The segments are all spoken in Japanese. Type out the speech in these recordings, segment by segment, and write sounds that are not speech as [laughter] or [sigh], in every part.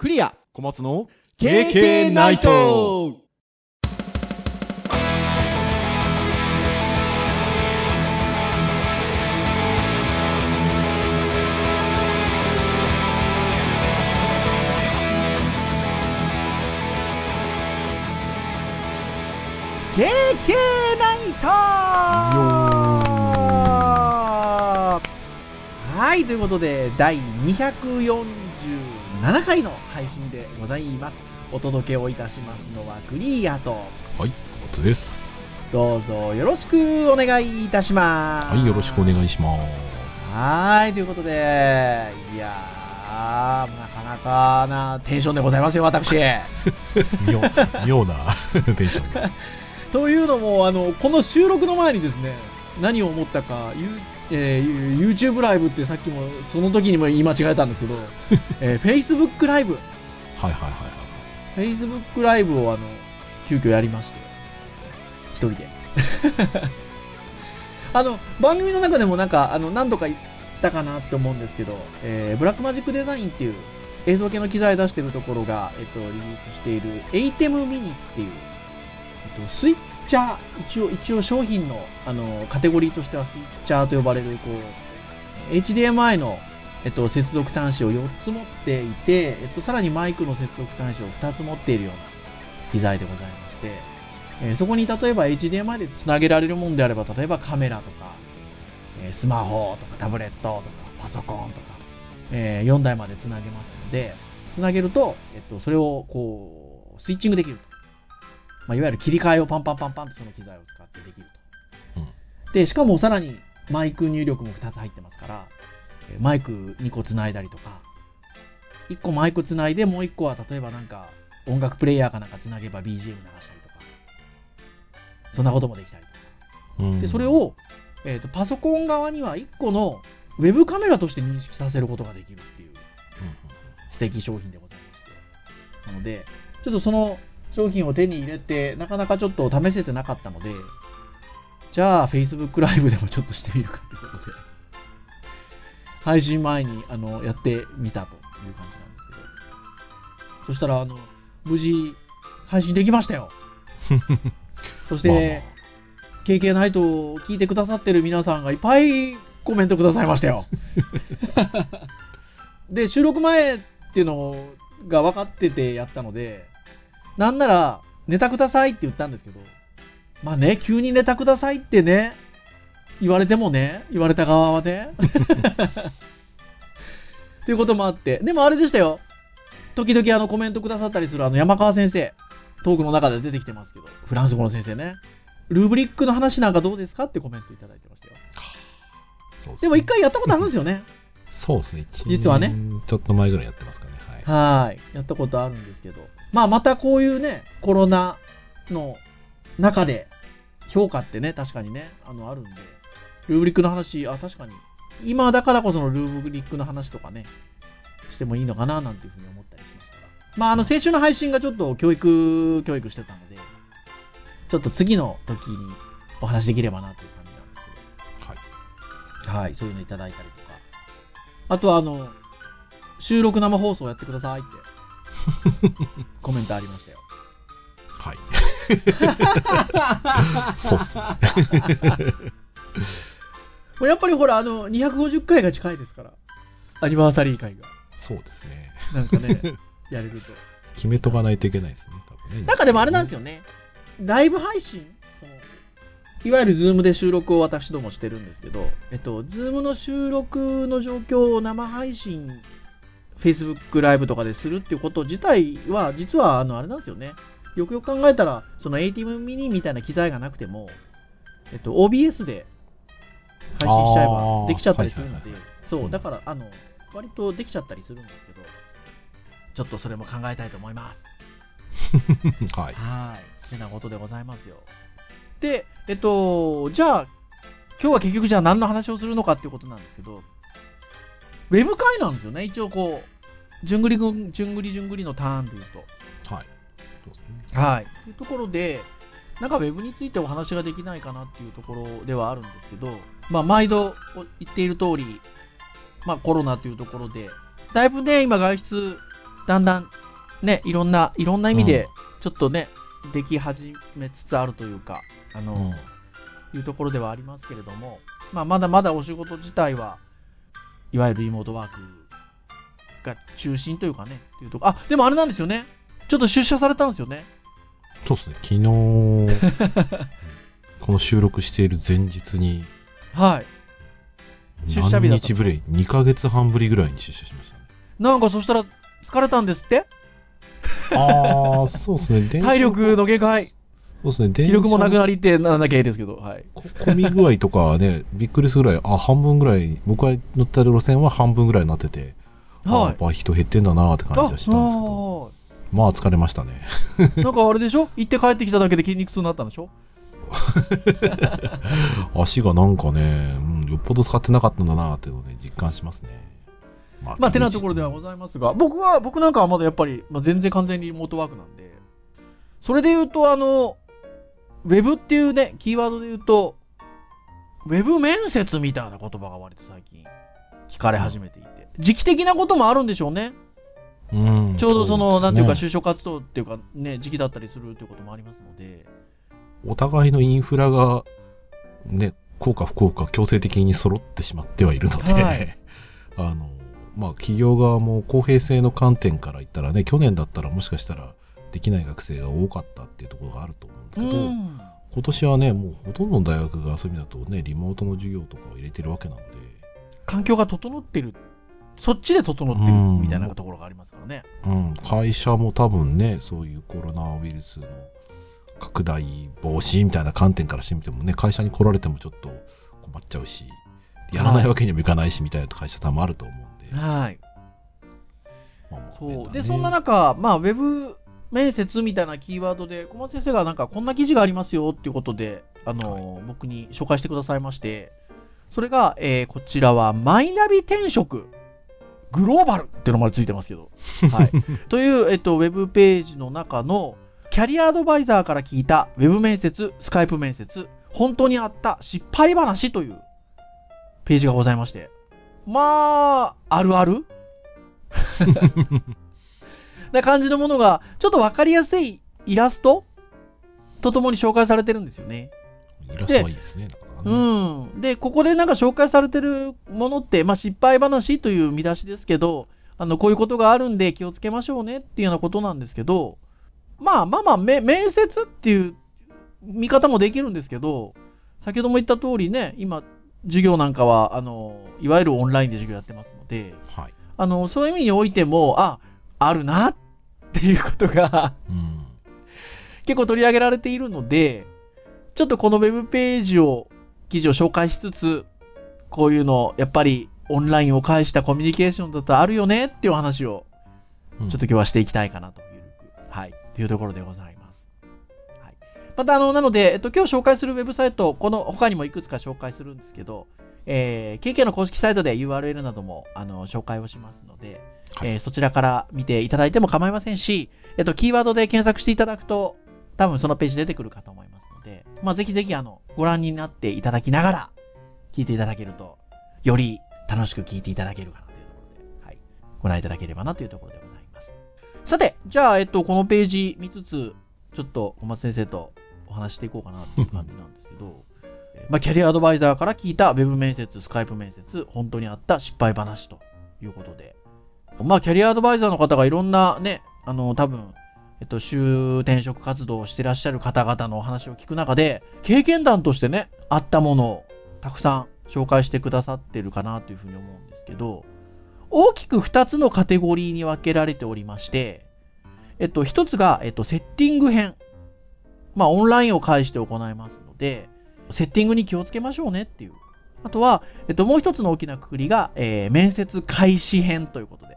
クリア。小松の KK ナイト。ケーケーナイト。はい、ということで、第247回の配信でございます。お届けをいたしますのはクリアと、はい小松ですどうぞよろしくお願いいたします。はいよろしくお願いしますはい、ということで、いやー、なかなかなテンションでございますよ、私。[laughs] 妙妙な [laughs] テンションで [laughs] というのも、あの、この収録の前にですね、何を思ったか、えー YouTube ライブってさっきも、その時にも言い間違えたんですけど、[laughs] えー Facebook ライブ、はいはいはいはい。Facebook ライブをあの、急遽やりまして、一人で。[laughs] あの、番組の中でもなんか、あの、何度か言ったかなって思うんですけど、えーブラックマジックデザインっていう映像系の機材出してるところが、えっと、リリースしている ATEM mini っていう、えっと、スイッチャー、一応、一応商品の、あの、カテゴリーとしてはスイッチャーと呼ばれる、こう、HDMI の、えっと、接続端子を4つ持っていて、えっと、さらにマイクの接続端子を2つ持っているような機材でございまして、えーそこに例えば HDMI でつなげられるものであれば、例えばカメラとか、えースマホとかタブレットとかパソコンとか、え4台までつなげますので、つなげると、えっと、それをこう、スイッチングできると。まあ、いわゆる切り替えをパンパンパンパンとその機材を使ってできると。うんで、しかもさらにマイク入力も2つ入ってますから、えーマイク2個つないだりとか、1個マイクつないで、もう1個は例えばなんか音楽プレイヤーかなんかつなげば BGM 流したりとか、そんなこともできたりとか。うんで、それを、えっ、と、パソコン側には1個のウェブカメラとして認識させることができるっていううん素敵商品でございまして。なので、ちょっとその商品を手に入れて、なかなかちょっと試せてなかったので、じゃあ Facebook ライブでもちょっとしてみるかということで、配信前にあのやってみたという感じなんですけど、そしたら、あの、無事配信できましたよ。[laughs] そして、まあまあ KK ナイトを聞いてくださってる皆さんがいっぱいコメントくださいましたよ。[laughs] で、収録前っていうのが分かっててやったので、なんなら、ネタくださいって言ったんですけど、まあね、急にネタくださいってね、言われてもね、言われた側はね。[laughs] っていうこともあって、でもあれでしたよ。時々あのコメントくださったりするあの山川先生、トークの中で出てきてますけど、フランス語の先生ね。ルーブリックの話なんかどうですかってコメントいただいてましたよ。そうすねでも一回やったことあるんですよね。そうですね一実はね年ちょっと前ぐらいやってますかねはいはい。やったことあるんですけど。まあまたこういうね、コロナの中で評価ってね、確かにね、あの、あるんで、ルーブリックの話、あ、確かに、今だからこそのルーブリックの話とかね、してもいいのかななんていうふうに思ったりしますから。まああの、先週の配信がちょっと教育、教育してたので、ちょっと次の時にお話できればなという感じなんですけど。はいはい、そういうのいただいたりとか。あとは、あの、収録生放送やってくださいって、[laughs] コメントありましたよ。はい [laughs] そうっすねもうやっぱりほら、あの、250回が近いですから。アニバーサリー会が。そうですねなんかね、やれると。[laughs] 決めとかないといけないですね多分ねなんかでもあれなんですよね。ライブ配信そのいわゆる Zoom で収録を私どもしてるんですけど、えっと、 Zoom の収録の状況を生配信、Facebook ライブとかでするっていうこと自体は、実は、あの、あれなんですよね。よくよく考えたら、その ATEM mini みたいな機材がなくても、えっと、OBS で配信しちゃえあばーできちゃったりするのでそうう、んだから、あの、割とできちゃったりするんですけど、ちょっとそれも考えたいと思います。[laughs] はいはい。てなことでございますよ。で、えっと、じゃあ、今日は結局じゃあ何の話をするのかっていうことなんですけど、ウェブ会なんですよね。一応こう、じゅんぐりぐん、じゅんぐりじゅんぐりのターンで言うと。はいそうですねはい。というところで、なんかウェブについてお話ができないかなっていうところではあるんですけど、まあ、毎度言っている通り、まあ、コロナというところで、だいぶね、今外出だんだん、ね、いろんな、いろんな意味で、ちょっとね、でき始めつつあるというか、あの、いうところではありますけれども、まあ、まだまだお仕事自体は、いわゆるリモートワークが中心というかね、っていうとこあ、でもあれなんですよね。ちょっと出社されたんですよね。そうですね、昨日、う [laughs] んこの収録している前日に、はい。出社日だ日ぶり、2ヶ月半ぶりぐらいに出社しましたね。なんかそしたら、疲れたんですって？ああ、そうですね、[laughs] 体力の限界。そうですね、電気力もなくななりってならなきゃいいですけど、はい。こ混み具合とかはね、[laughs] びっくりするぐらい、あ、半分ぐらい、僕が乗った路線は半分ぐらいになってて、あはいやっぱ人減ってんだなって感じはしたんですけど、まあ疲れましたね。あなんかあれでしょ？行って帰ってきただけで筋肉痛になったんでしょ？[laughs] 足がなんかね、うん、よっぽど使ってなかったんだなっていうのをね、実感しますね。ままあ、てなところではございますが、僕は、僕なんかはまだやっぱり、まあ、全然完全にリモートワークなんで、それで言うと、あの、ウェブっていうね、キーワードで言うと、ウェブ面接みたいな言葉が割と最近聞かれ始めていて、時期的なこともあるんでしょうね。うん、ちょうどその、うなんていうか、就職活動っていうか、ね、時期だったりするということもありますので、お互いのインフラが、ね、効か不効か強制的に揃ってしまってはいるので、はい。[laughs] あの、まあ、企業側も公平性の観点から言ったらね、去年だったらもしかしたらできない学生が多かったっていうところがあると思うんですけど、うん今年はね、もうほとんどの大学がそういう意味だとね、リモートの授業とかを入れてるわけなので、環境が整ってる、そっちで整ってるみたいなところがありますからね。うん、会社も多分ね、そういうコロナウイルスの拡大防止みたいな観点からしてみてもね、会社に来られてもちょっと困っちゃうし、やらないわけにもいかないしみたいな会社多分あると思うんで。はい。そう。で、ねそんな中、まあ、ウェブ面接みたいなキーワードで、小松先生がなんか、こんな記事がありますよっていうことで、あの、僕に紹介してくださいまして、それが、えーこちらは、マイナビ転職、グローバルっていうのまでついてますけど、[laughs] はい。という、えっと、ウェブページの中の、キャリアアドバイザーから聞いた、ウェブ面接、スカイプ面接、本当にあった失敗話というページがございまして、まあ、あるある？[laughs] な感じのものが、ちょっとわかりやすいイラストとともに紹介されてるんですよね。イラストはいいですね。うん。で、ここでなんか紹介されてるものって、まあ、失敗話という見出しですけど、あの、こういうことがあるんで気をつけましょうねっていうようなことなんですけど、まあまあまあ、め面接っていう見方もできるんですけど、先ほども言った通りね、今、授業なんかは、あの、いわゆるオンラインで授業やってますので、はい。あの、そういう意味においても、あ、あるなっていうことがうん。結構取り上げられているので、ちょっとこのウェブページを、記事を紹介しつつ、こういうの、やっぱりオンラインを介したコミュニケーションだとあるよねっていうお話を、うんちょっと今日はしていきたいかなという、はい、というところでございます。はい、また、あの、なので、えっと、今日紹介するウェブサイト、この他にもいくつか紹介するんですけど、えー、KK の公式サイトで URL なども、あの、紹介をしますので、はいえーそちらから見ていただいても構いませんし、えっと、キーワードで検索していただくと、多分そのページ出てくるかと思いますので、まあ、ぜひぜひ、あの、ご覧になっていただきながら、聞いていただけると、より楽しく聞いていただけるかなというところで、はい、ご覧いただければなというところでございます。さて、じゃあ、えっと、このページ見つつ、ちょっと小松先生とお話していこうかなっていう感じなんですけど、まあ、キャリアアドバイザーから聞いたウェブ面接、スカイプ面接、本当にあった失敗話ということで、まあ、キャリアアドバイザーの方がいろんなね、あの、多分、えっと、就転職活動をしてらっしゃる方々のお話を聞く中で、経験談としてね、あったものをたくさん紹介してくださってるかなというふうに思うんですけど、大きく2つのカテゴリーに分けられておりまして、えっと、1つが、えっと、セッティング編。まあ、オンラインを介して行いますので、セッティングに気をつけましょうねっていう。あとは、えっと、もう一つの大きなくくりが、えー面接開始編ということで、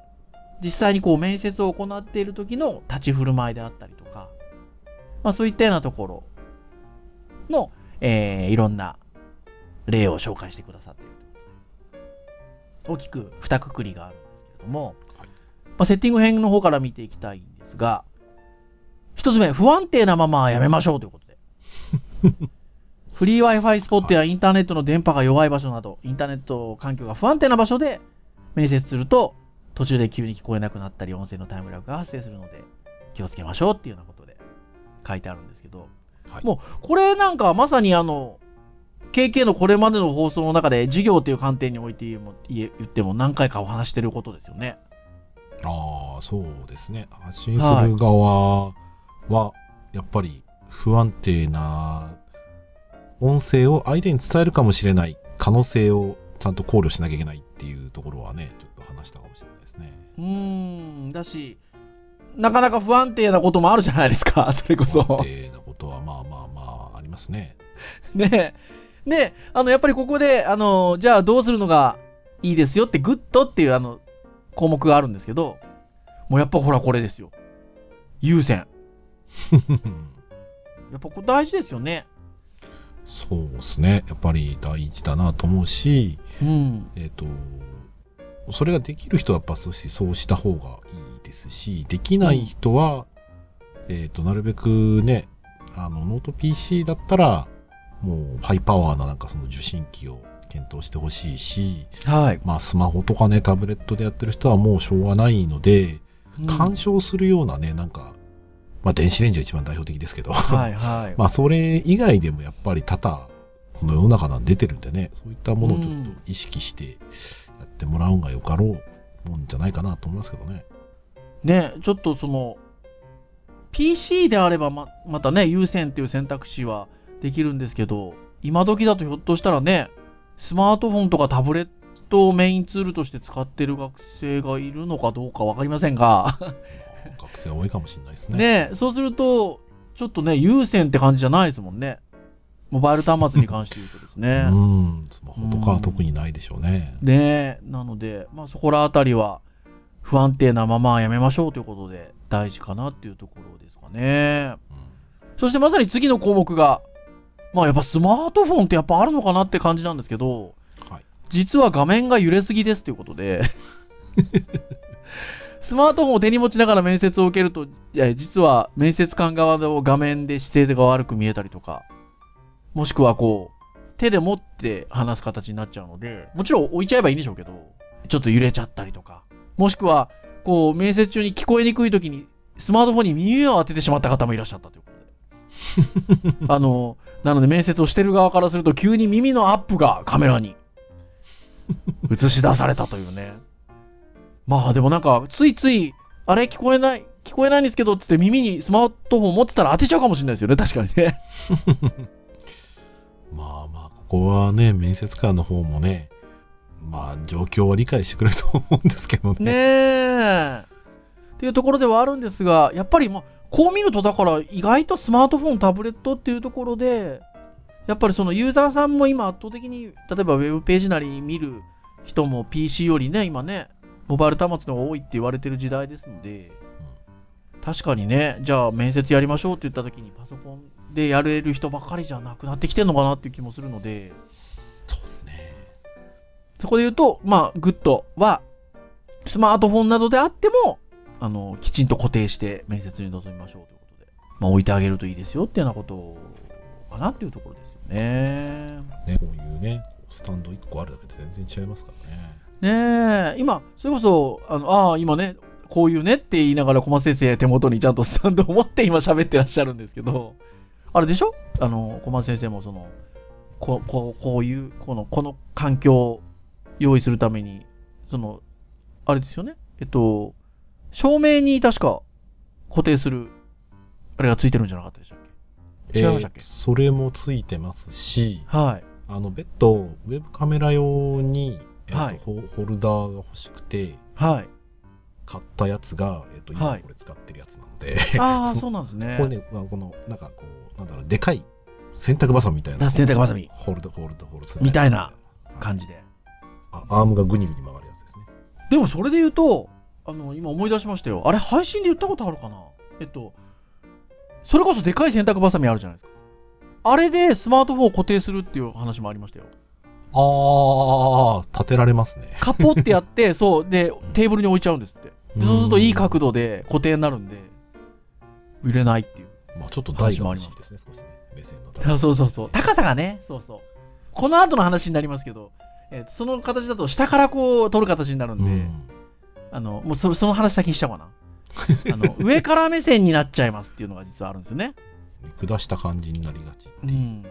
実際にこう面接を行っている時の立ち振る舞いであったりとか、まあそういったようなところの、えーいろんな例を紹介してくださっている大きく二くくりがあるんですけれども、はいまあ、セッティング編の方から見ていきたいんですが、一つ目、不安定なままはやめましょうということで。[laughs] フリー Wi-Fi スポットやインターネットの電波が弱い場所など、インターネット環境が不安定な場所で面接すると、途中で急に聞こえなくなったり、音声のタイムラグが発生するので、気をつけましょうっていうようなことで書いてあるんですけど、はいもう、これなんかまさにあの、KK のこれまでの放送の中で、授業という観点において言っても何回かお話してることですよね。ああ、そうですね。発信する側は、やっぱり不安定な音声を相手に伝えるかもしれない可能性をちゃんと考慮しなきゃいけないっていうところはね、ちょっと話したかも。うーん、だし、なかなか不安定なこともあるじゃないですか、[laughs] それこそ。不安定なことはまあまあまあありますね。ねえ。ねえ、あの、やっぱりここで、あの、じゃあどうするのがいいですよって、グッドっていうあの、項目があるんですけど、もうやっぱほらこれですよ。優先。[laughs] やっぱこれ大事ですよね。そうですね。やっぱり大事だなと思うし、うん。えっ、と、それができる人はやっぱそうしそうした方がいいですし、できない人は、えっ、と、なるべくね、あの、ノート PC だったら、もうハイパワーななんかその受信機を検討してほしいし、はい。まあスマホとかね、タブレットでやってる人はもうしょうがないので、干渉するようなね、なんか、まあ電子レンジが一番代表的ですけど、はいはい。[laughs] まあそれ以外でもやっぱり多々この世の中なん出てるんでねそういったものをちょっと意識してやってもらうんがよかろうもんじゃないかなと思いますけどね。ね、ちょっとその、PC であればままたね、優先っていう選択肢はできるんですけど、今時だとひょっとしたらね、スマートフォンとかタブレットをメインツールとして使ってる学生がいるのかどうかわかりませんが、学生多いかもしれないですね。ね、そうすると、ちょっとね、優先って感じじゃないですもんね。モバイル端末に関して言うとですね。うん、スマホとかは特にないでしょうね。ねなので、まあそこらあたりは不安定なままやめましょうということで大事かなっていうところですかね。そしてまさに次の項目が、まあやっぱスマートフォンってやっぱあるのかなって感じなんですけど、はい実は画面が揺れすぎですということで、[laughs] スマートフォンを手に持ちながら面接を受けると、いや実は面接官側の画面で姿勢が悪く見えたりとか、もしくはこう、手で持って話す形になっちゃうので、もちろん置いちゃえばいいんでしょうけど、ちょっと揺れちゃったりとか、もしくは、こう、面接中に聞こえにくい時に、スマートフォンに耳を当ててしまった方もいらっしゃったということで。[laughs] あの、なので面接をしてる側からすると、急に耳のアップがカメラに [laughs] 映し出されたというね。まあでもなんか、ついつい、あれ？聞こえない、聞こえないんですけど、つって耳にスマートフォン持ってたら当てちゃうかもしれないですよね、確かにね。[laughs] まあまあ、ここはね、面接官の方もね、まあ状況は理解してくれると思うんですけどね。ねえ。っていうところではあるんですが、やっぱり、まあ、こう見ると、だから意外とスマートフォン、タブレットっていうところで、やっぱりそのユーザーさんも今圧倒的に、例えばウェブページなり見る人も PC よりね、今ね、モバイル端末の方が多いって言われてる時代ですので、確かにね、じゃあ面接やりましょうって言った時にパソコンでやれる人ばっかりじゃなくなってきてるのかなっていう気もするので、そうですね。そこで言うと、まあ、グッドは、スマートフォンなどであっても、あの、きちんと固定して面接に臨みましょうということで、まあ、置いてあげるといいですよっていうようなことかなっていうところですよね。ね、こういうね、スタンド1個あるだけで全然違いますからね。ねえ、今、それこそ、あの、ああ、今ね、こういうねって言いながら、小松先生手元にちゃんとスタンドを持って今喋ってらっしゃるんですけど、あれでしょ？あの、小松先生もその、ここうこういう、この、この環境を用意するために、その、あれですよね？えっと、照明に確か固定する、あれがついてるんじゃなかったでしたっけ？違いましたっけ？えーそれもついてますし、はい。あの、別途、ウェブカメラ用に、えはいホホルダーが欲しくて、はい。買ったやつが、えっ、と、はい今これ使ってるやつなので、ああ、[laughs] そそうなんですね。これね、まあこの、なんかこう、なんだろう、でかい洗濯バサミみたいな。洗濯バサミホールド、ホールド、ホールド。みたいな感じで。あアームがグニグニ曲がるやつですね。でもそれで言うと、あの、今思い出しましたよ。あれ、配信で言ったことあるかな？えっと、それこそでかい洗濯バサミあるじゃないですか。あれでスマートフォンを固定するっていう話もありましたよ。ああ、立てられますね。カポってやって、[laughs] そう、で、テーブルに置いちゃうんですって。でそうするといい角度で固定になるんで、揺れないっていう。まあちょっと台が欲しいですね、少しね。目線のあ台。[laughs] そうそうそう。高さがね、そうそう。この後の話になりますけど、えーその形だと下からこう撮る形になるんで、うんあの、もうそその話先にしちゃおうかな。あの、[laughs] 上から目線になっちゃいますっていうのが実はあるんですよね。見下した感じになりがちっていう。うん。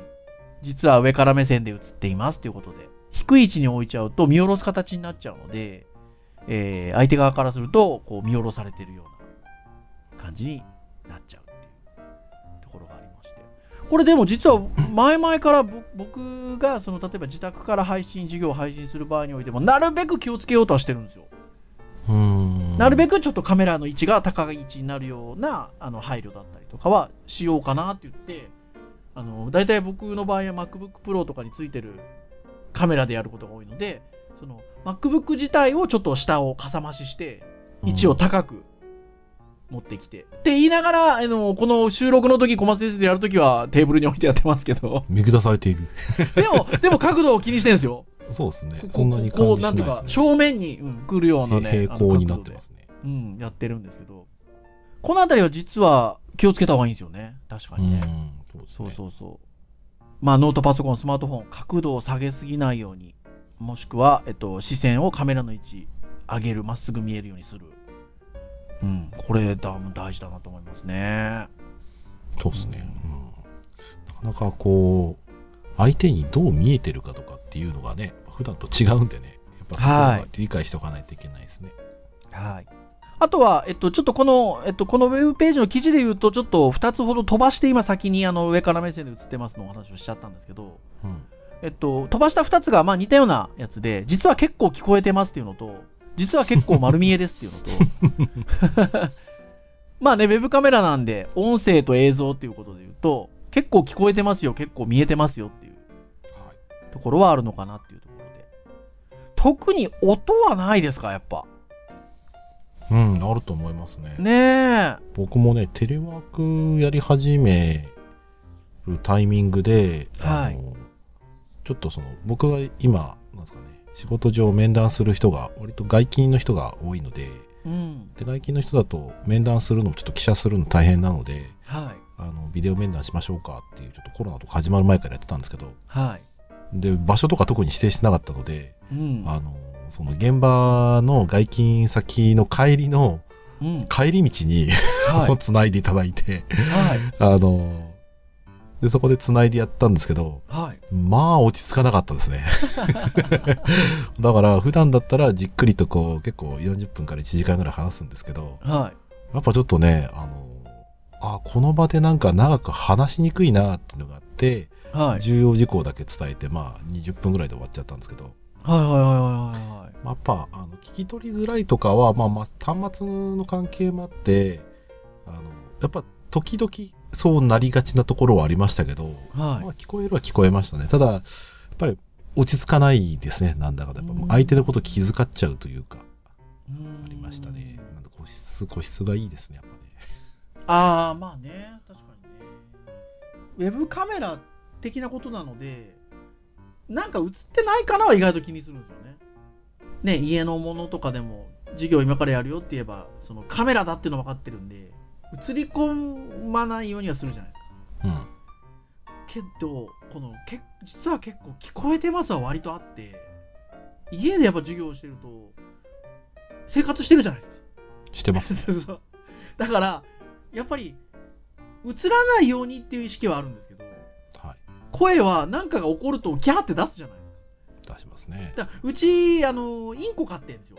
実は上から目線で映っていますということで、低い位置に置いちゃうと見下ろす形になっちゃうので、えー相手側からすると、こう見下ろされてるような感じになっちゃうっていうところがありまして。これでも実は前々からぼ僕がその例えば自宅から配信、授業を配信する場合においても、なるべく気をつけようとはしてるんですよ。うーんなるべくちょっとカメラの位置が高い位置になるようなあの配慮だったりとかはしようかなって言って、あの大体僕の場合は MacBook Pro とかについてるカメラでやることが多いので、その MacBook 自体をちょっと下をかさ増しして、位置を高く持ってきて。って言いながら、あのこの収録の時、小松先生でやるときはテーブルに置いてやってますけど、見下されている。でも、でも角度を気にしてるんですよ。そうですねこ。んなにこ感じうなんていうか、しないですね。正面に、うん、来るようなね、平行になってますね。うん、やってるんですけど、このあたりは実は気をつけた方がいいんですよね。確かうにね。ん。そうですそうね。そうそう。まあ、ノートパソコン、スマートフォン、角度を下げすぎないように、もしくは、えっと、視線をカメラの位置上げる、まっすぐ見えるようにする。うん、これだ大事だなと思いますね。そうですね。うん。なかなかこう、相手にどう見えてるかとかっていうのがね、普段と違うんでね、やっぱそこははい理解しておかないといけないですね。はい。あとは、えっと、ちょっとこの、えっと、このウェブページの記事で言うと、ちょっと2つほど飛ばして、今先にあの上から目線で映ってますのお話をしちゃったんですけど、うん。えっと、飛ばした2つがまあ似たようなやつで、実は結構聞こえてますっていうのと、実は結構丸見えですっていうのと、[laughs] まあね、ウェブカメラなんで、音声と映像っていうことで言うと、結構聞こえてますよ、結構見えてますよっていうところはあるのかなっていうところで。特に音はないですか、やっぱ。うん、あると思いますね。ねえ。僕もね、テレワークやり始めるタイミングで、はいあのちょっとその、僕が今、なんですかね、仕事上面談する人が、割と外勤の人が多いので、うん。で外勤の人だと面談するのもちょっと記者するの大変なので、はい。あのビデオ面談しましょうかっていう、ちょっとコロナとか始まる前からやってたんですけど、はい。で、場所とか特に指定してなかったので、うん。あの、その現場の外勤先の帰りの、うん。帰り道に、[laughs] はい。[laughs] つないでいただいて、はい。あの、で、そこで繋いでやったんですけど、はい。まあ落ち着かなかったですね。[laughs] だから普段だったらじっくりとこう結構40分から1時間ぐらい話すんですけど、はい。やっぱちょっとね、あの、あ、この場でなんか長く話しにくいなっていうのがあって、はい。重要事項だけ伝えて、まあ20分ぐらいで終わっちゃったんですけど、はいはいはいはいはい。まあ、やっぱあの聞き取りづらいとかは、まあ、まあ端末の関係もあってあのやっぱ時々そうなりがちなところはありましたけど、まあ、はい。聞こえるは聞こえましたねただやっぱり落ち着かないですねなんだかんだやっうんぱ相手のこと気遣っちゃうというかあありましたねなんだ個室個室がいいですねやっぱねああ、まあね。確かにね。ウェブカメラ的なことなので、なんか映ってないかなは意外と気にするんですよね。ね、家のものとかでも、授業今からやるよって言えば、そのカメラだっていうの分かってるんで、映り込まないようにはするじゃないですか。うんけど、このけ実は結構聞こえてますは割とあって、家でやっぱ授業をしてると、生活してるじゃないですか。してますそう [laughs] だから、やっぱり、映らないようにっていう意識はあるんですけど、はい声は何かが起こると、ギャーって出すじゃないですか。出しますねだうち、あの、インコ飼ってるんですよ。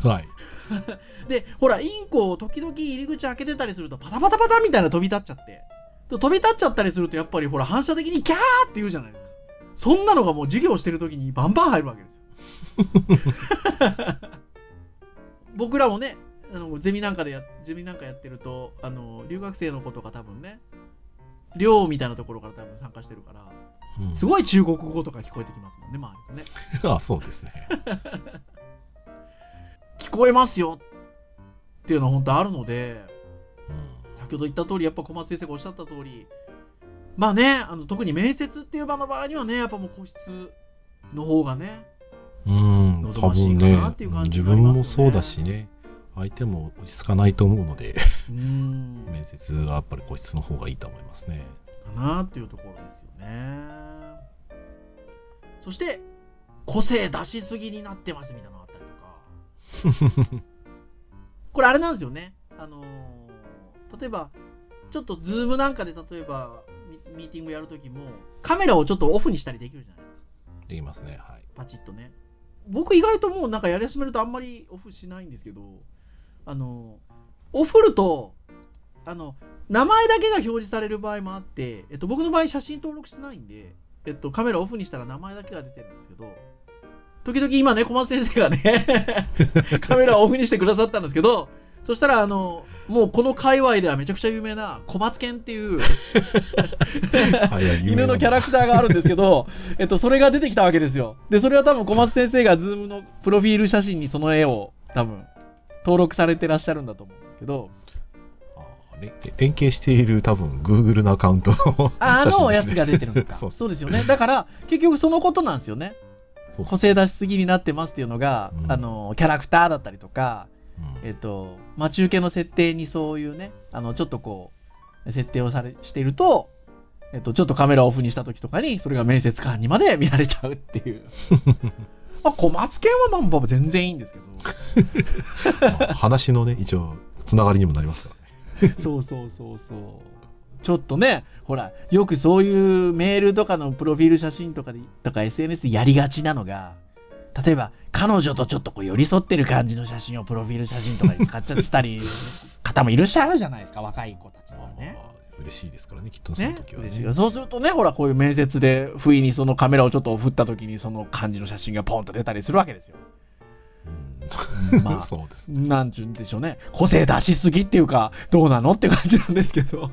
[laughs] はい [laughs] で、ほら、インコ、時々入り口開けてたりすると、パタパタパタみたいな飛び立っちゃって。で飛び立っちゃったりすると、やっぱりほら、反射的にギャーって言うじゃないですか。そんなのがもう授業してる時にバンバン入るわけですよ。[laughs] 僕らもね、あのゼミなんかでや、ゼミなんかやってると、あの、留学生の子とか多分ね、寮みたいなところから多分参加してるから、うんすごい中国語とか聞こえてきますもんね、周りとね。[laughs] あそうですね聞こえますよっていうのは本当あるので、うん。先ほど言った通り、やっぱ小松先生がおっしゃった通り、まあね、あの特に面接っていう場の場合にはね、やっぱもう個室の方がね、うん、望多分ね自分もそうだしね、相手も落ち着かないと思うので、うーん、面接はやっぱり個室の方がいいと思いますね。かなっていうところですよね。そして、個性出しすぎになってますみたいなの [laughs] これあれなんですよね。あのー例えば、ちょっとズームなんかで例えばミミーティングやるときも、カメラをちょっとオフにしたりできるじゃないですか。できますね。はい。パチッとね。僕意外ともうなんかやり始めるとあんまりオフしないんですけど、あの、オフると、あの、名前だけが表示される場合もあって、えっと、僕の場合写真登録してないんで、えっと、カメラオフにしたら名前だけが出てるんですけど、時々今ね、小松先生がね、[laughs] カメラをオフにしてくださったんですけど、そしたら、あの、もうこの界隈ではめちゃくちゃ有名な小松犬っていう犬のキャラクターがあるんですけど、えっと、それが出てきたわけですよ。で、それは多分小松先生がズームのプロフィール写真にその絵を多分登録されてらっしゃるんだと思うんですけど、連連携している多分 Google のアカウントのああのやつが出てるのか。[laughs] そうですよね。だから、結局そのことなんですよね。個性出しすぎになってますっていうのが、うんあの、キャラクターだったりとか、うんえっと、待ち受けの設定にそういうね、あの、ちょっとこう、設定をされ、していると、えっと、ちょっとカメラをオフにした時とかに、それが面接官にまで見られちゃうっていう。[laughs] まあ、小松犬はまあまあ全然いいんですけど。[laughs] まあ話のね、一応、つながりにもなりますからね。[laughs] そうそうそうそう。ちょっとね、ほら、よくそういうメールとかのプロフィール写真とかで、とか SNS でやりがちなのが、例えば、彼女とちょっとこう寄り添ってる感じの写真をプロフィール写真とかに使っちゃってたり、方もいらっしゃるじゃないですか、若い子たちとかね。まあ嬉しいですからね、きっとそのね時はね。嬉しいよそうするとね、ほら、こういう面接で、不意にそのカメラをちょっと振った時に、その感じの写真がポンと出たりするわけですよ。うんまあ [laughs] そうですね。なんちゅうんでしょうね。個性出しすぎっていうか、どうなのって感じなんですけど。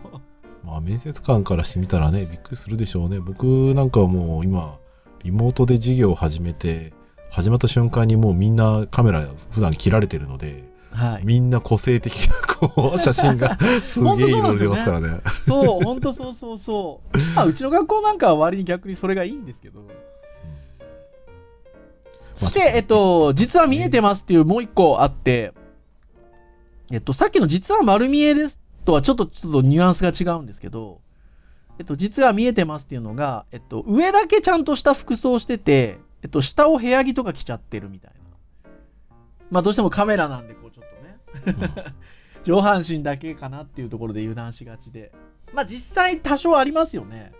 まあ、面接官からしてみたらね、びっくりするでしょうね。僕なんかはもう今、リモートで授業を始めて、始まった瞬間にもうみんなカメラ普段切られてるので、はい。みんな個性的なこう写真が [laughs] すげえいろいろ出ますからね。そう、本当そうそうそう。まあ、うちの学校なんかは割に逆にそれがいいんですけど。そして、えっと、実は見えてますっていうもう一個あって、えっと、さっきの実は丸見えですとはちょっと、ちょっとニュアンスが違うんですけど、えっと、実は見えてますっていうのが、えっと、上だけちゃんとした服装してて、えっと、下を部屋着とか着ちゃってるみたいな。まあ、どうしてもカメラなんで、こう、ちょっとね。うん [laughs] 上半身だけかなっていうところで油断しがちで。まあ実際多少ありますよね。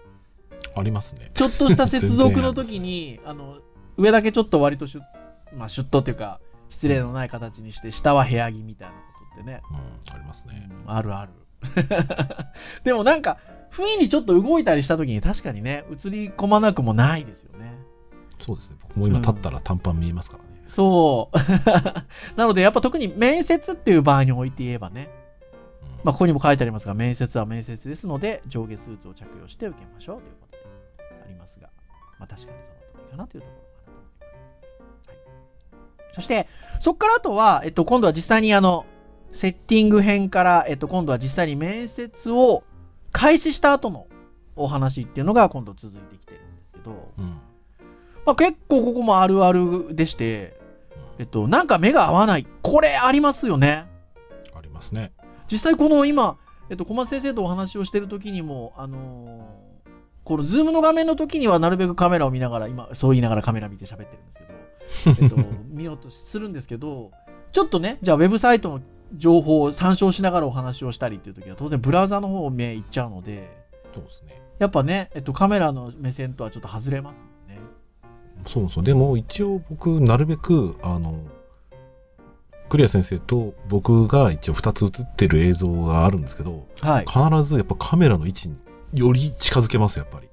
ありますね。ちょっとした接続の時に、あの、上だけちょっと割とシュッ、まあシュッとっていうか、失礼のない形にして、下は部屋着みたいなってね。うん、ありますね。うんあるある。[laughs] でもなんか、不意にちょっと動いたりした時に確かにね、映り込まなくもないですよね。そうですね。僕も今立ったら短パン見えますからね。そう。[laughs] なのでやっぱ特に面接っていう場合において言えばね、うんまあ、ここにも書いてありますが、面接は面接ですので、上下スーツを着用して受けましょうということでありますが、まあ、確かにその通りかなというところかなと思います。はい、そして、そこからあとは、えっと、今度は実際にあの、セッティング編から、えっと、今度は実際に面接を開始した後のお話っていうのが今度続いてきてるんですけど、うん。まあ、結構ここもあるあるでして、えっと、なんか目が合わない。これありますよね。ありますね。実際この今、えっと、小松先生とお話をしてる時にも、あのーこのズームの画面の時にはなるべくカメラを見ながら、今、そう言いながらカメラ見て喋ってるんですけど、えっと、[laughs] 見ようとするんですけど、ちょっとね、じゃあウェブサイトの情報を参照しながらお話をしたりっていう時は、当然ブラウザの方を目いっちゃうので、そうですね。やっぱね、えっと、カメラの目線とはちょっと外れますもんね。そうそう。でも一応僕、なるべく、あの、クリア先生と僕が一応2つ映ってる映像があるんですけど、はい。必ずやっぱカメラの位置により近づけます、やっぱり。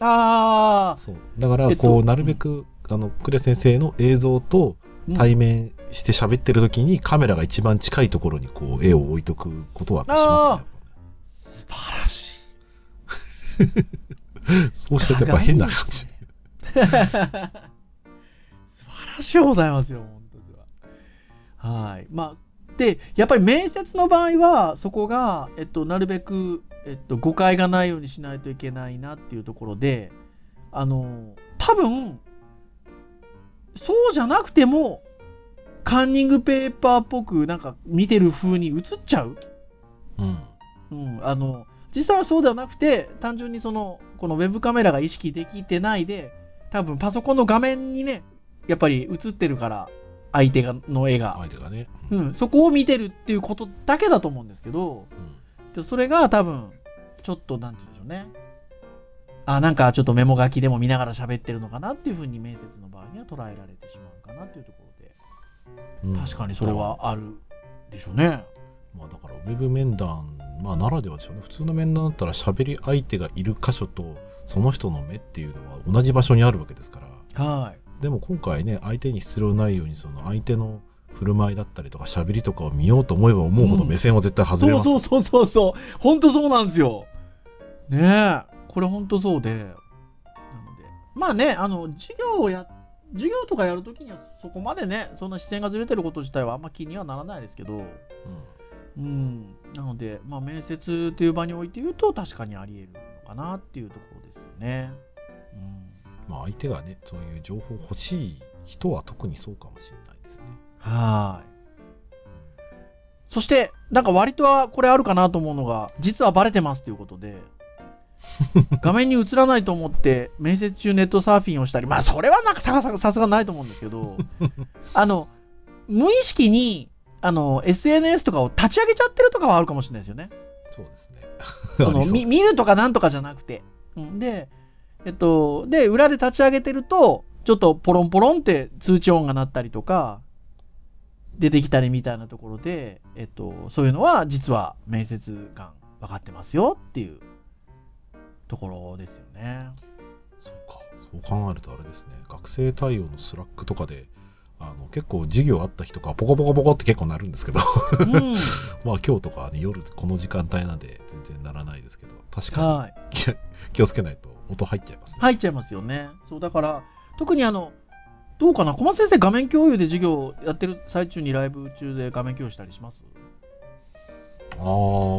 あそう。だから、えっとこう、なるべく、あの、クリア先生の映像とー、対面して喋ってる時にカメラが一番近いところにこう絵を置いとくことはしますね。素晴らしい。そうしてるとやっぱ変な感じ。素晴らしいございますよ、本当には。はい。まあ、で、やっぱり面接の場合は、そこが、えっと、なるべく、えっと、誤解がないようにしないといけないなっていうところで、あの、多分、そうじゃなくても、カンニングペーパーっぽく、なんか見てる風に映っちゃう？うん。うん、あの、実際はそうではなくて、単純にその、このウェブカメラが意識できてないで、多分パソコンの画面にね、やっぱり映ってるから、相手がの絵が。相手がね。うん、そこを見てるっていうことだけだと思うんですけど、でそれが多分、ちょっと、なんて言うんでしょうね。あ、なんかちょっとメモ書きでも見ながら喋ってるのかなっていうふうに面接の場合には捉えられてしまうかなっていうところで、うん確かにそれはあるでしょうね。まあだからウェブ面談、まあならではでしょうね。普通の面談だったら喋り相手がいる箇所とその人の目っていうのは同じ場所にあるわけですから。はい。でも今回ね、相手に失礼ないようにその相手の振る舞いだったりとか喋りとかを見ようと思えば思うほどうん目線は絶対外れます。そうそうそうそうそう。本当そうなんですよ。ねえ。これ本当そうで。なので。まあね、あの、授業をや、授業とかやるときにはそこまでね、そんな視線がずれてること自体はあんま気にはならないですけど、うんうん。なので、まあ面接という場において言うと確かにあり得るのかなっていうところですよね。うん。まあ相手がね、そういう情報欲しい人は特にそうかもしれないですね。はーい。そして、なんか割とはこれあるかなと思うのが、実はバレてますということで、[laughs] 画面に映らないと思って、面接中ネットサーフィンをしたり、まあそれはなんかさささすがないと思うんですけど、[laughs] あの、無意識に、あの、SNS とかを立ち上げちゃってるとかはあるかもしれないですよね。そうですね。その [laughs] み見るとかなんとかじゃなくて。うんで、えっと、で、裏で立ち上げてると、ちょっとポロンポロンって通知音が鳴ったりとか、出てきたりみたいなところで、えっと、そういうのは実は面接官分かってますよっていうところですよね。そうか。そう考えるとあれですね。学生対応の Slack とかで、あの結構授業あった日とかポコポコポコって結構なるんですけど、うん。[laughs] まあ今日とかはね、夜この時間帯なんで全然ならないですけど、確かにはい。気気をつけないと音入っちゃいますね。入っちゃいますよね。そう、だから、特にあの、どうかな？小松先生画面共有で授業やってる最中にライブ中で画面共有したりします？ああ、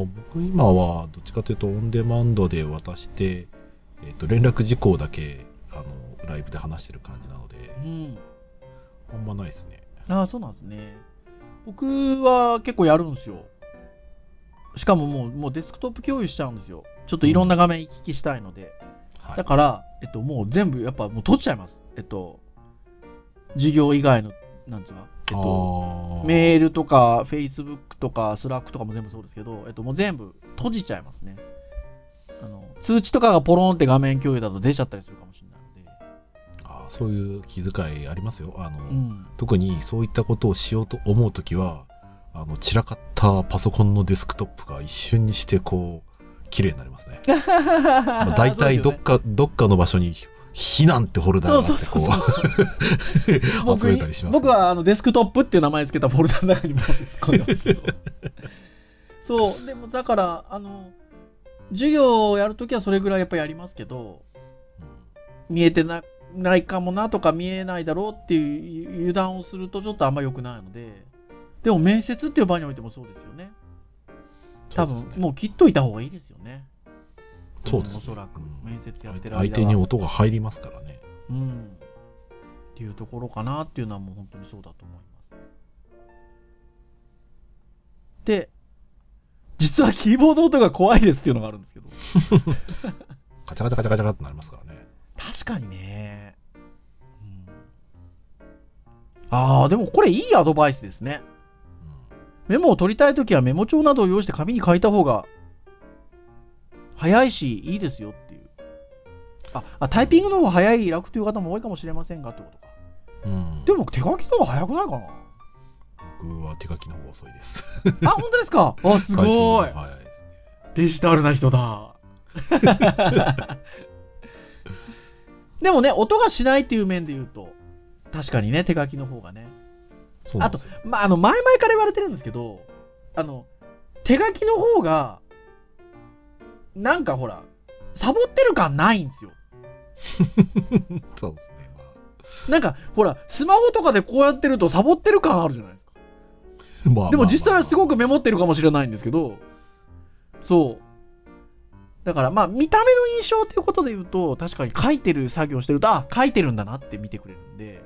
僕今はどっちかというとオンデマンドで渡して、えっ、と、連絡事項だけ、あの、ライブで話してる感じなので、うん。あんまないですね。ああ、そうなんですね。僕は結構やるんですよ。しかももうもうデスクトップ共有しちゃうんですよ。ちょっといろんな画面行き来したいので。はい。だから、えっと、もう全部やっぱもう閉じちゃいます。えっと、授業以外の、なんつうか、えっと、メールとか、Facebook とか、Slack とかも全部そうですけど、えっと、もう全部閉じちゃいますね。あの、通知とかがポロンって画面共有だと出ちゃったりするかもしれないので。あーそういう気遣いありますよ。あの、うん。特にそういったことをしようと思うときは、あの、散らかったパソコンのデスクトップが一瞬にしてこう、綺麗になりますね。[laughs] まあ、大体どっか、どっかの場所に避難ってフォルダーがあってこう、[laughs] 僕集めたりします、僕はあのデスクトップっていう名前つけたフォルダの中にも突っ込んでますけど。そうでもだからあの授業をやるときはそれぐらいやっぱりやりますけど見えてなないかもなとか見えないだろうっていう油断をするとちょっとあんま良くないので。でも面接っていう場においてもそうですよね。多分、ねもう切っといた方がいいですよ。ねそうですねんおそらくうん面接やってる相手に音が入りますからね。うん。っていうところかなっていうのはもう本当にそうだと思います。で、実はキーボード音が怖いですっていうのがあるんですけど。カチャカチャカチャカチャカってなりますからね。確かにね。うん、ああ、でもこれいいアドバイスですね。メモを取りたいときはメモ帳などを用意して紙に書いた方が早いしいいですよっていう。あ、あタイピングの方が早い楽という方も多いかもしれませんがってことか。うん。うんでも手書きの方が早くないかな？僕は手書きの方が遅いです。あ、本当ですか？[laughs] あ、すごいい。デジタルな人だ。でもね、音がしないっていう面で言うと、確かにね、手書きの方がね。そうなんですよ。まあ、あの、前々から言われてるんですけど、あの、手書きの方が、なんかほら、サボってる感ないんですよ。[laughs] そうですね。まなんか、ほら、スマホとかでこうやってるとサボってる感あるじゃないですか。[laughs] あまあでも実際はすごく。くメモってるかもしれないんですけど、そう。だからまあ見た目の印象っていうことで言うと、確かに書いてる作業してると、あ、書いてるんだなって見てくれるんで、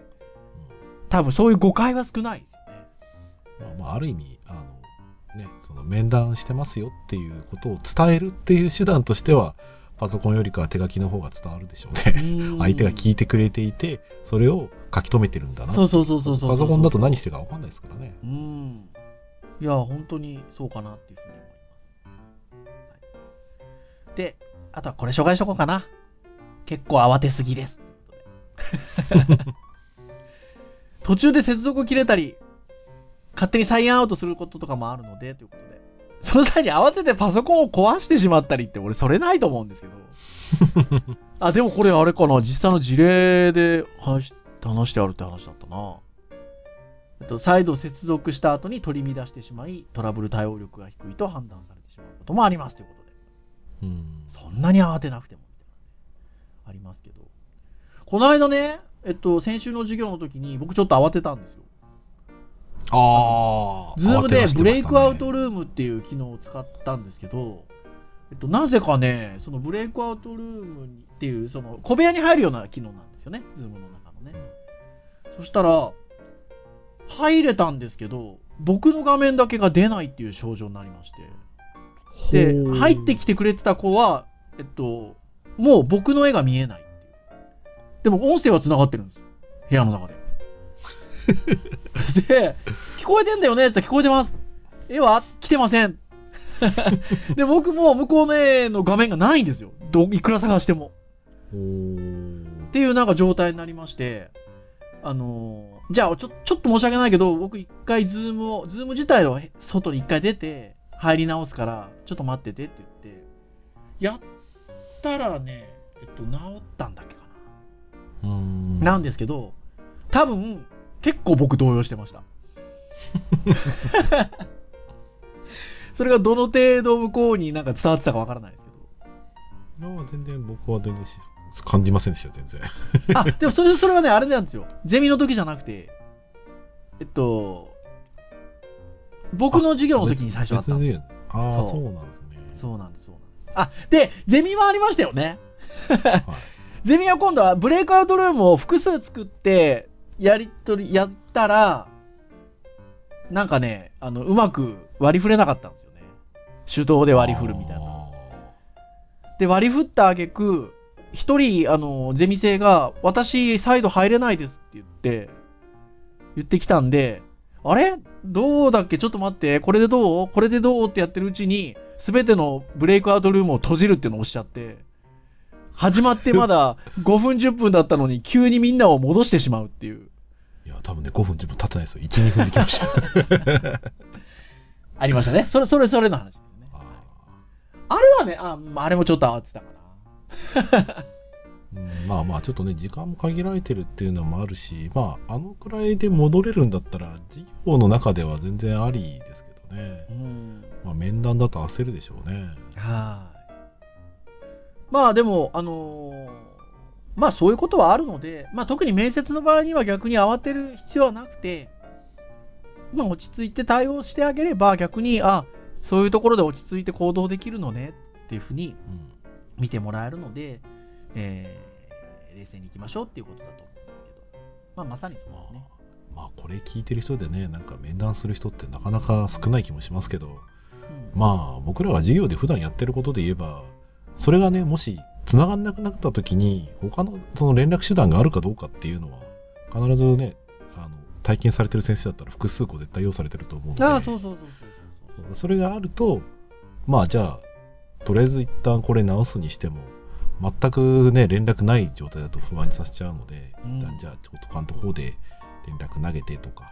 多分そういう誤解は少ないですよね。まあ、まあ、ある意味、ね、その面談してますよっていうことを伝えるっていう手段としては、パソコンよりかは手書きの方が伝わるでしょうね。相手が聞いてくれていて、それを書き留めてるんだな。そうそうそうそうそうパソコンだと何してるか分かんないですからね。うん。いや、本当にそうかなっていうふうに思います。はい、で、あとはこれ紹介しとこうかな。結構慌てすぎです。[laughs] 途中で接続切れたり、勝手にサインアウトすることとかもあるので、ということで。その際に慌ててパソコンを壊してしまったりって、俺それないと思うんですけど。[laughs] あ、でもこれあれかな、実際の事例で話し話してあるって話だったな。えっと、再度接続した後に取り乱してしまい、トラブル対応力が低いと判断されてしまうこともありますということで。うん。そんなに慌てなくても、みたいなねありますけど。この間ね、えっと、先週の授業の時に僕ちょっと慌てたんですよ。ああ。 Zoom でブレイクアウトルームっていう機能を使ったんですけど、えっと、なぜかね、そのブレイクアウトルームにっていう、その小部屋に入るような機能なんですよね、 Zoom の中のね。そしたら、入れたんですけど、僕の画面だけが出ないっていう症状になりまして。で、入ってきてくれてた子は、えっと、もう僕の絵が見えない。でも音声は繋がってるんです。部屋の中で。で、聞こえてんだよねって聞こえてます。絵は来てません。[laughs] で、僕も向こうの絵の画面がないんですよ。どいくら探しても。っていうなんか状態になりまして、あのーじゃあちょ、ちょっと申し訳ないけど、僕一回 Zoom を、 Zoom 自体の外に一回出て、入り直すから、ちょっと待っててって言って、やったらね、えっと、治ったんだっけかな。なんですけど、多分、結構僕動揺してました。それがどの程度向こうになんか伝わってたかわからないですけど。いや全然僕は全然し感じませんでしたよ、全然。あ、[laughs] でもそれ、それはね、あれなんですよ。ゼミの時じゃなくて、えっと、僕の授業の時に最初あったああ、そうそうなんですね。そうなんです、そうなんです。あ、で、ゼミはありましたよね。はい [laughs] ゼミは今度はブレイクアウトルームを複数作って、やりとり、やったら、なんかね、あの、うまく割り振れなかったんですよね。手動で割り振るみたいな。あで、割り振った挙句、一人、あの、ゼミ生が、私、サイド入れないですって言って、言ってきたんで、あれ？どうだっけ？ちょっと待って、これでどう？これでどう？ってやってるうちに、すべてのブレイクアウトルームを閉じるっていうのを押しちゃって、始まってまだ5分10分だったのに、急にみんなを戻してしまうっていう。ーいや、多分ね、5分10分経ってないですよ。1、2分できましたよ。[laughs] ありましたね。それ、それ、それの話ですね。ああれはね、あ、あれもちょっと慌てたかな。まあまあ、ちょっとね、時間も限られてるっていうのもあるし、まあ、あのくらいで戻れるんだったら、授業の中では全然ありですけどね。うん。まあ、面談だと焦るでしょうね。はい。まあでも、あのーまあそういうことはあるので、まあ特に面接の場合には逆に慌てる必要はなくて、まあ落ち着いて対応してあげれば逆に、あ、そういうところで落ち着いて行動できるのねっていうふうにうん見てもらえるので、えー冷静にいきましょうっていうことだと思うんですけど、まあまさにそうですね。まあ、これ聞いてる人でね、なんか面談する人ってなかなか少ない気もしますけど、うん。まあ、僕らが授業で普段やってることで言えば、それがね、もし繋がんなくなった時に、他のその連絡手段があるかどうかっていうのは、必ずね、あの体験されてる先生だったら複数個絶対用されてると思うので、ああ、そうそうそうそれがあると、まあじゃあ、とりあえず一旦これ直すにしても、全くね、連絡ない状態だと不安にさせちゃうので、うん一旦じゃあ、ちょっと監督方で連絡投げてとか、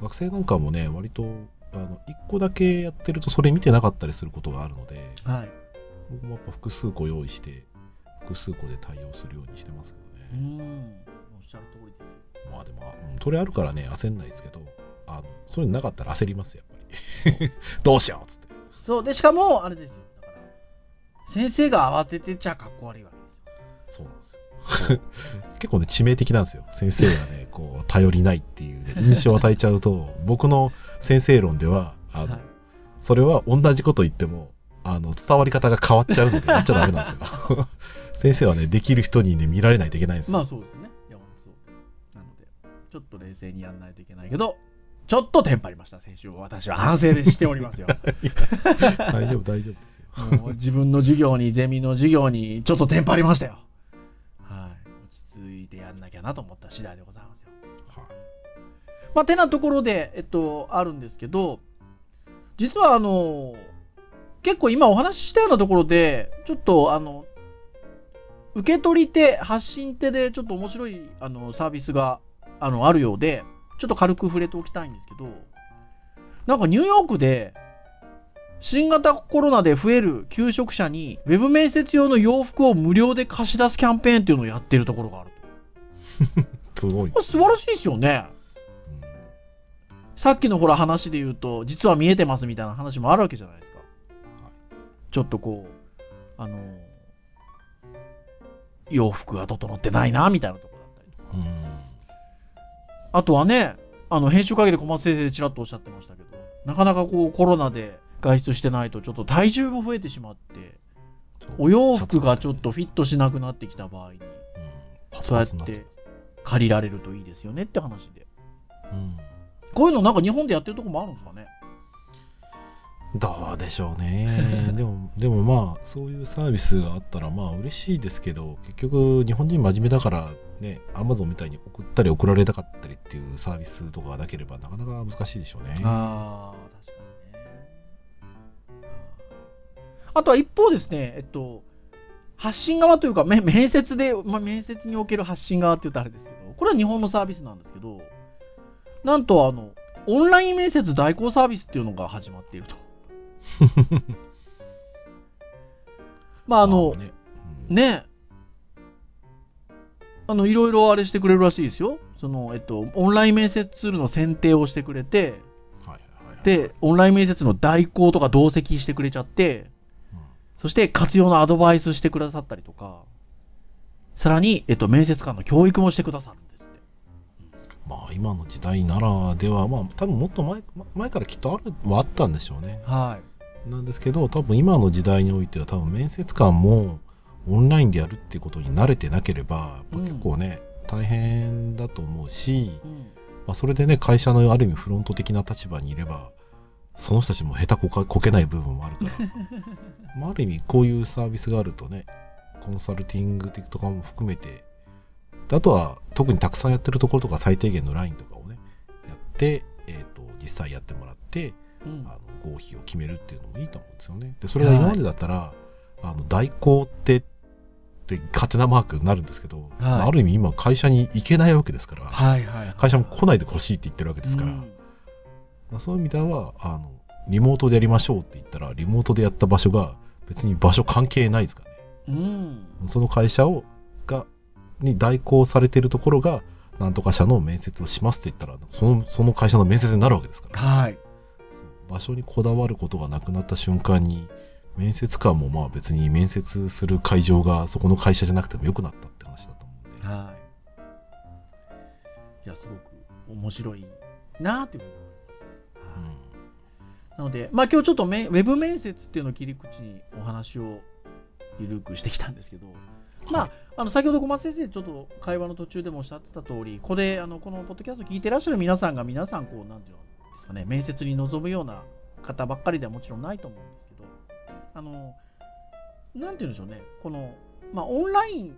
学生なんかもね、割と、あの、一個だけやってるとそれ見てなかったりすることがあるので。はい。僕もやっぱ複数個用意して、複数個で対応するようにしてますけうどね。ん。おっしゃる通りですよ。まあでも、うんそれあるからね、焦んないですけど、あの、そういうのなかったら焦りますよ、やっぱり。[laughs] どうしようっつって。そう、で、しかも、あれですよ。だから、先生が慌ててちゃかっこ悪いわけですよ。そうなんですよ。[laughs] 結構ね、致命的なんですよ。先生がね、[laughs] こう、頼りないっていう、ね、印象を与えちゃうと、僕の先生論では、あの、はいそれは同じこと言っても、あの、伝わり方が変わっちゃうので、やっちゃダメなんですよ。[laughs] 先生はね、できる人にね、見られないといけないんですよ。まあそうですね。いや、本当そう。なので、ちょっと冷静にやんないといけないけど、ちょっとテンパりました、先週。私は反省でしておりますよ。大丈夫、大丈夫ですよ。もう自分の授業に、ゼミの授業に、ちょっとテンパりましたよ。はい。落ち着いてやんなきゃなと思った次第でございますよ。まあ、てなところで、えっと、あるんですけど、実はあの、結構今お話ししたようなところで、ちょっとあの、受け取り手、発信手でちょっと面白いあのサービスがあのあるようで、ちょっと軽く触れておきたいんですけど、なんかニューヨークで、新型コロナで増える求職者に、ウェブ面接用の洋服を無料で貸し出すキャンペーンっていうのをやってるところがあると。[laughs] すごい素晴らしいですよね。さっきのほら話で言うと、実は見えてますみたいな話もあるわけじゃないですか。ちょっとこう、あの、洋服が整ってないな、みたいなところだったりとか。うん。あとはね、あの、編集会議で小松先生ちらっとおっしゃってましたけど、なかなかこうコロナで外出してないとちょっと体重も増えてしまって、お洋服がちょっとフィットしなくなってきた場合に、そうやって借りられるといいですよねって話で。うん。こういうのなんか日本でやってるとこもあるんですかね？どうでしょうね [laughs] でもでもまあそういうサービスがあったらまあ嬉しいですけど結局日本人真面目だからねアマゾンみたいに送ったり送られなかったりっていうサービスとかがなければなかなか難しいでしょうねああ、確かにね。あとは一方ですね、えっと、発信側というか、め面接で、まあ、面接における発信側って言うとあれですけど、これは日本のサービスなんですけど、なんとあの、オンライン面接代行サービスっていうのが始まっていると。[laughs] まああの、まねうんねあの、いろいろあれしてくれるらしいですよ。その、えっと、オンライン面接ツールの選定をしてくれて、はいはいはいで、オンライン面接の代行とか同席してくれちゃって、うんそして活用のアドバイスしてくださったりとか、さらに、えっと、面接官の教育もしてくださるんですって。まあ今の時代ならではまあ多分もっと前ま前からきっとあるはあったんでしょうねはい。なんですけど多分今の時代においては多分面接官もオンラインでやるっていうことに慣れてなければやっぱ結構ね、大変だと思うし、うん。まあ、それでね会社のある意味フロント的な立場にいればその人たちも下手こかこけない部分もあるから [laughs] まあある意味こういうサービスがあるとねコンサルティング的とかも含めてであとは特にたくさんやってるところとか最低限のラインとかをねやって、えー、と実際やってもらってうんあの合否を決めるっていうのもいいと思うんですよね。でそれが今までだったら、あの代行ってって勝手なマークになるんですけど、まあある意味今会社に行けないわけですから、はいはいはい。会社も来ないでほしいって言ってるわけですから、うんまあそういう意味ではあのリモートでやりましょうって言ったらリモートでやった場所が別に場所関係ないですからねうん。その会社をがに代行されてるところがなんとか社の面接をしますって言ったらそのその会社の面接になるわけですから、はい。場所にこだわることがなくなった瞬間に面接官もまあ別に面接する会場がそこの会社じゃなくてもよくなったって話だと思うんで、はい。いや、すごく面白いなっていうふうに思います。はいなので、まあ今日ちょっとめウェブ面接っていうのを切り口にお話をゆるくしてきたんですけど、まあ、はいあの先ほど小松先生、ちょっと会話の途中でもおっしゃってた通り、これ、あのこのポッドキャスト聞いてらっしゃる皆さんが、皆さん、こう、なんていうんですかね、面接に臨むような方ばっかりではもちろんないと思うんですけど、あの、なんていうんでしょうね、この、まあ、オンライン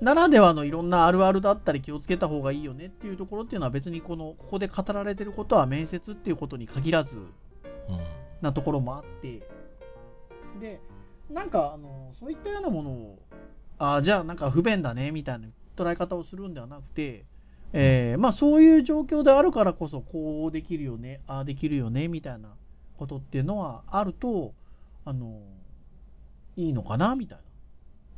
ならではのいろんなあるあるだったり気をつけた方がいいよねっていうところっていうのは別にこの、ここで語られてることは面接っていうことに限らず、うん。なところもあって、で、なんか、あの、そういったようなものを、ああ、じゃあなんか不便だね、みたいな捉え方をするんではなくて、えーまあそういう状況であるからこそ、こうできるよね、ああできるよね、みたいなことっていうのはあると、あの、いいのかな、みたい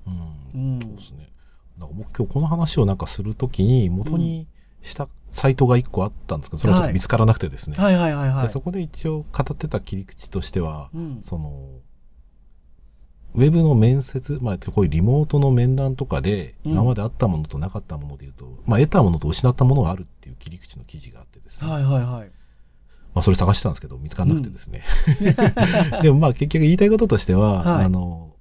うんな。うん。そうですね。だから僕今日この話をなんかするときに元にしたサイトが1個あったんですけど、それはちょっと見つからなくてですね。はいはいはいはい。でそこで一応語ってた切り口としては、うん。その、ウェブの面接、まあ、こういうリモートの面談とかで、うん今まであったものとなかったものでいうと、まあ、得たものと失ったものがあるっていう切り口の記事があってですね。はいはいはい。まあ、それ探してたんですけど、見つからなくてですね。[laughs] [laughs] でもまあ、結局言いたいこととしては、はいあの、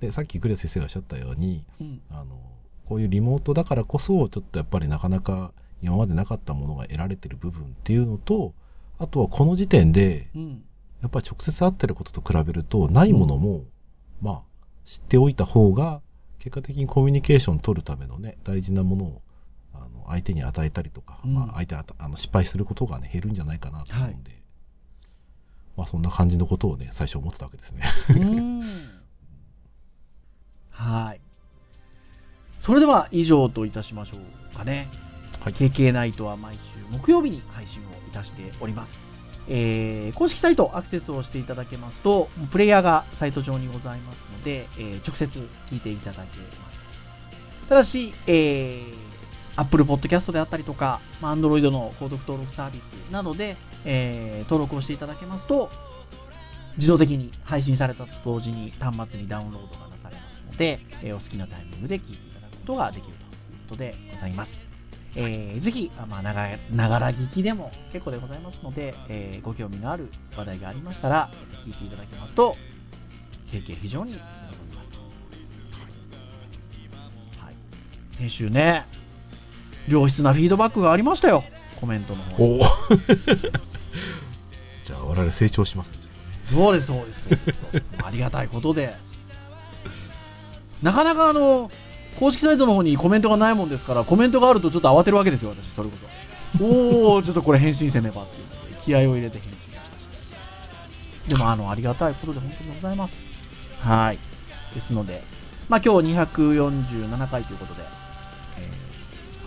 でさっきクレア先生がおっしゃったように、うん。あの、こういうリモートだからこそ、ちょっとやっぱりなかなか今までなかったものが得られてる部分っていうのと、あとはこの時点で、うん。やっぱり直接会ってることと比べると、ないものも、まあ、知っておいた方が、結果的にコミュニケーション取るためのね、大事なものを、あの相手に与えたりとか、うんまあ、相手があの失敗することがね、減るんじゃないかなと思うんで、まあ、そんな感じのことをね、最初思ってたわけですね。はい。それでは以上といたしましょうかね。はい。KK ナイトは毎週木曜日に配信をいたしております。えー公式サイトアクセスをしていただけますと、プレイヤーがサイト上にございますので、えー直接聞いていただけます。ただし、えー Apple Podcast であったりとか、ま Android の購読登録サービスなどで、え登録をしていただけますと、自動的に配信されたと同時に端末にダウンロードがなされますので、えお好きなタイミングで聞いていただくことができるということでございます。えーぜひ、あまあ、ながながら聞きでも結構でございますので、えーご興味のある話題がありましたら、えー聞いていただけますと、経験非常に喜びますと。はい。先週ね、良質なフィードバックがありましたよ、コメントの方に。お [laughs] じゃあ、我々成長しますね。そうですそうです。ありがたいことで。なかなかあの、公式サイトの方にコメントがないもんですから、コメントがあるとちょっと慌てるわけですよ、私、それこそ。おー、[laughs] ちょっとこれ返信せねばっていうので、気合を入れて返信をした。でも、あの、ありがたいことで本当にございます。はい。ですので、まあ今日247回ということで、えー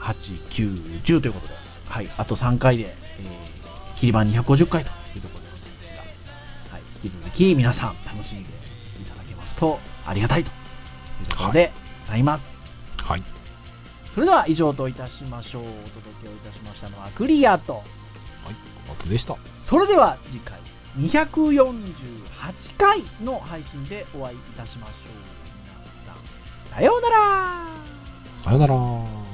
8、9、10ということで、はい、あと3回で、えー、切り板250回というところでございますが、はい、引き続き皆さん楽しんでいただけますとありがたいというところでございます。はい。それでは以上といたしましょう。お届けをいたしましたのはクリアと、はい。小松でした。それでは次回248回の配信でお会いいたしましょう。皆さん、さようならさよなら。